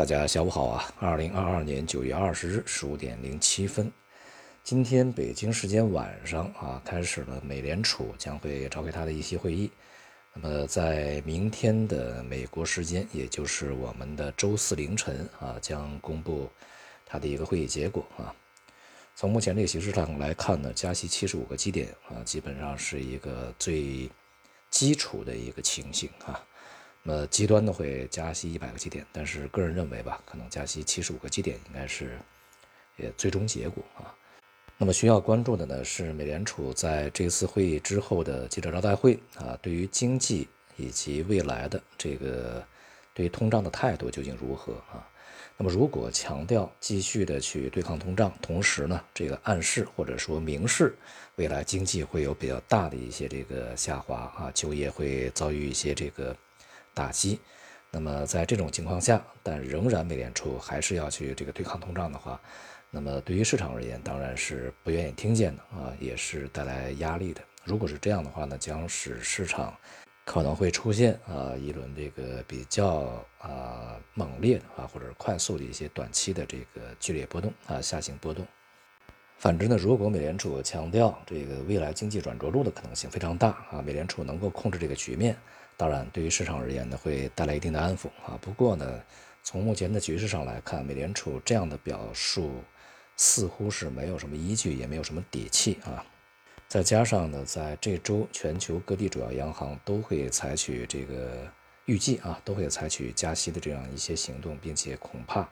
大家下午好啊！二零二二年九月二十日十五点零七分，今天北京时间晚上啊，开始了美联储将会召开它的议息会议。那么在明天的美国时间，也就是我们的周四凌晨啊，将公布它的一个会议结果啊。从目前这个形势上来看呢，加息七十五个基点啊，基本上是一个最基础的一个情形啊。那么极端的会加息一百个基点，但是个人认为吧，可能加息七十五个基点应该是也最终结果啊。那么需要关注的呢是美联储在这次会议之后的记者招待会啊，对于经济以及未来的这个对通胀的态度究竟如何啊？那么如果强调继续的去对抗通胀，同时呢这个暗示或者说明示未来经济会有比较大的一些这个下滑啊，就业会遭遇一些这个。打击，那么在这种情况下，但仍然美联储还是要去这个对抗通胀的话，那么对于市场而言，当然是不愿意听见的啊，也是带来压力的。如果是这样的话呢，将使市场可能会出现啊一轮这个比较啊猛烈的啊或者快速的一些短期的这个剧烈波动啊下行波动。反之呢，如果美联储强调这个未来经济软着陆的可能性非常大啊，美联储能够控制这个局面。当然，对于市场而言呢，会带来一定的安抚啊。不过呢，从目前的局势上来看，美联储这样的表述似乎是没有什么依据，也没有什么底气啊。再加上呢，在这周，全球各地主要央行都会采取这个预计啊，都会采取加息的这样一些行动，并且恐怕。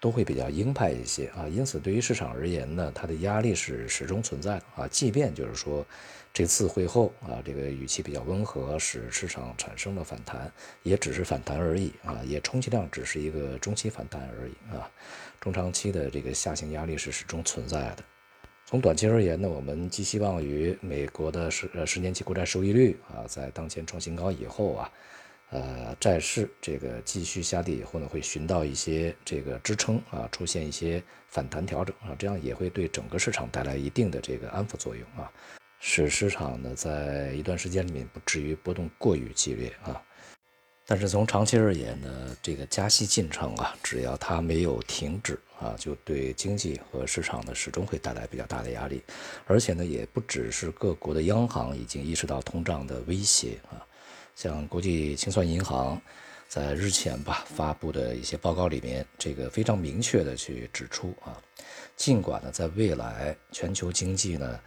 都会比较鹰派一些啊，因此对于市场而言呢，它的压力是始终存在的啊。即便就是说这次会后啊，这个语气比较温和，使市场产生了反弹，也只是反弹而已啊，也充其量只是一个中期反弹而已啊。中长期的这个下行压力是始终存在的。从短期而言呢，我们寄希望于美国的十呃十年期国债收益率啊，在当前创新高以后啊。呃，债市这个继续下跌以后呢，会寻到一些这个支撑啊，出现一些反弹调整啊，这样也会对整个市场带来一定的这个安抚作用啊，使市场呢在一段时间里面不至于波动过于激烈啊。但是从长期而言呢，这个加息进程啊，只要它没有停止啊，就对经济和市场呢始终会带来比较大的压力，而且呢，也不只是各国的央行已经意识到通胀的威胁啊。像国际清算银行在日前吧发布的一些报告里面，这个非常明确的去指出啊，尽管呢在未来全球经济呢，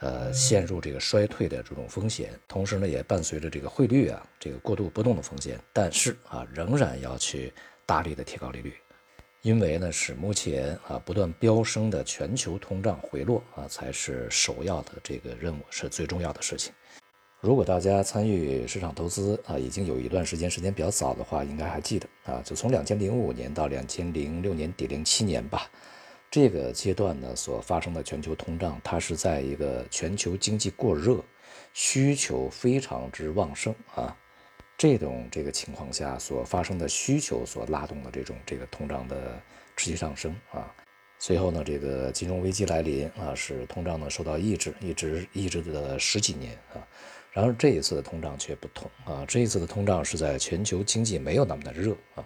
呃陷入这个衰退的这种风险，同时呢也伴随着这个汇率啊这个过度波动的风险，但是啊仍然要去大力的提高利率，因为呢使目前啊不断飙升的全球通胀回落啊才是首要的这个任务，是最重要的事情。如果大家参与市场投资啊，已经有一段时间，时间比较早的话，应该还记得啊，就从两千零五年到两千零六年底零七年吧，这个阶段呢所发生的全球通胀，它是在一个全球经济过热、需求非常之旺盛啊，这种这个情况下所发生的需求所拉动的这种这个通胀的持续上升啊，随后呢，这个金融危机来临啊，使通胀呢受到抑制，一直抑制了十几年啊。然而这一次的通胀却不同啊！这一次的通胀是在全球经济没有那么的热啊，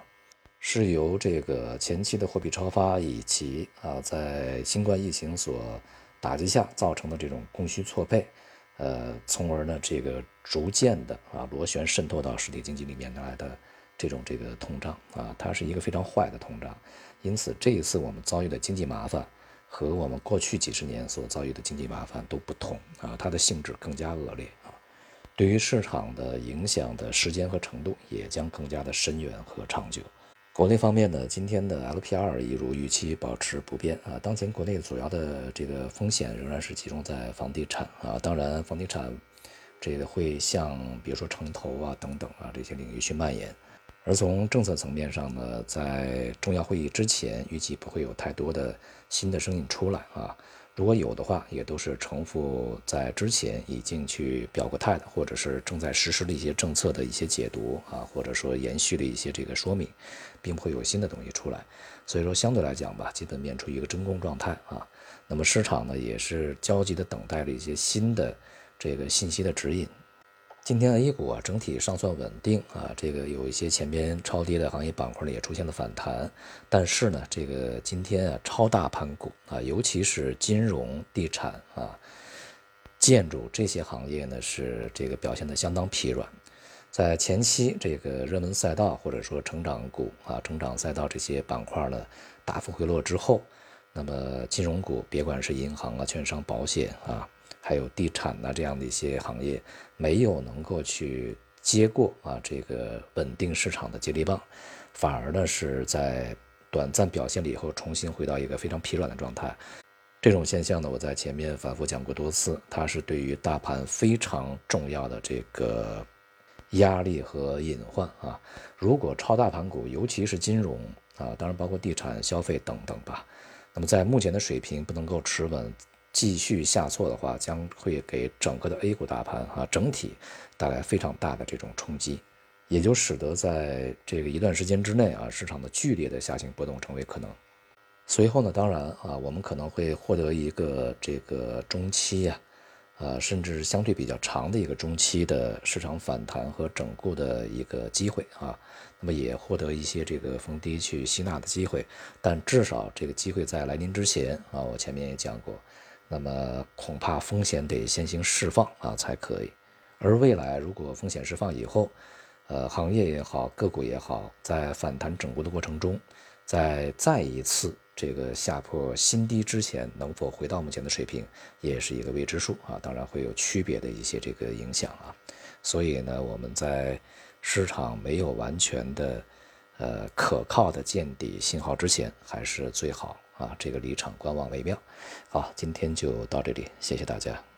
是由这个前期的货币超发以及啊在新冠疫情所打击下造成的这种供需错配，呃，从而呢这个逐渐的啊螺旋渗透到实体经济里面来的这种这个通胀啊，它是一个非常坏的通胀。因此这一次我们遭遇的经济麻烦和我们过去几十年所遭遇的经济麻烦都不同啊，它的性质更加恶劣。对于市场的影响的时间和程度也将更加的深远和长久。国内方面呢，今天的 LPR 一如预期保持不变啊。当前国内主要的这个风险仍然是集中在房地产啊，当然房地产这个会向比如说城投啊等等啊这些领域去蔓延。而从政策层面上呢，在重要会议之前，预计不会有太多的新的声音出来啊。如果有的话，也都是重复在之前已经去表过态的，或者是正在实施的一些政策的一些解读啊，或者说延续的一些这个说明，并不会有新的东西出来。所以说，相对来讲吧，基本面处于一个真空状态啊。那么市场呢，也是焦急的等待着一些新的这个信息的指引。今天 A 股啊整体尚算稳定啊，这个有一些前边超跌的行业板块呢也出现了反弹，但是呢，这个今天啊超大盘股啊，尤其是金融、地产啊、建筑这些行业呢是这个表现的相当疲软。在前期这个热门赛道或者说成长股啊、成长赛道这些板块呢大幅回落之后，那么金融股，别管是银行啊、券商、保险啊。还有地产呐这样的一些行业没有能够去接过啊这个稳定市场的接力棒，反而呢是在短暂表现了以后重新回到一个非常疲软的状态。这种现象呢我在前面反复讲过多次，它是对于大盘非常重要的这个压力和隐患啊。如果超大盘股，尤其是金融啊，当然包括地产、消费等等吧，那么在目前的水平不能够持稳。继续下挫的话，将会给整个的 A 股大盘啊整体带来非常大的这种冲击，也就使得在这个一段时间之内啊，市场的剧烈的下行波动成为可能。随后呢，当然啊，我们可能会获得一个这个中期呀，呃，甚至相对比较长的一个中期的市场反弹和整固的一个机会啊，那么也获得一些这个逢低去吸纳的机会，但至少这个机会在来临之前啊，我前面也讲过。那么恐怕风险得先行释放啊才可以，而未来如果风险释放以后，呃，行业也好，个股也好，在反弹整固的过程中，在再一次这个下破新低之前，能否回到目前的水平，也是一个未知数啊。当然会有区别的一些这个影响啊。所以呢，我们在市场没有完全的呃可靠的见底信号之前，还是最好。啊，这个离场观望为妙。好，今天就到这里，谢谢大家。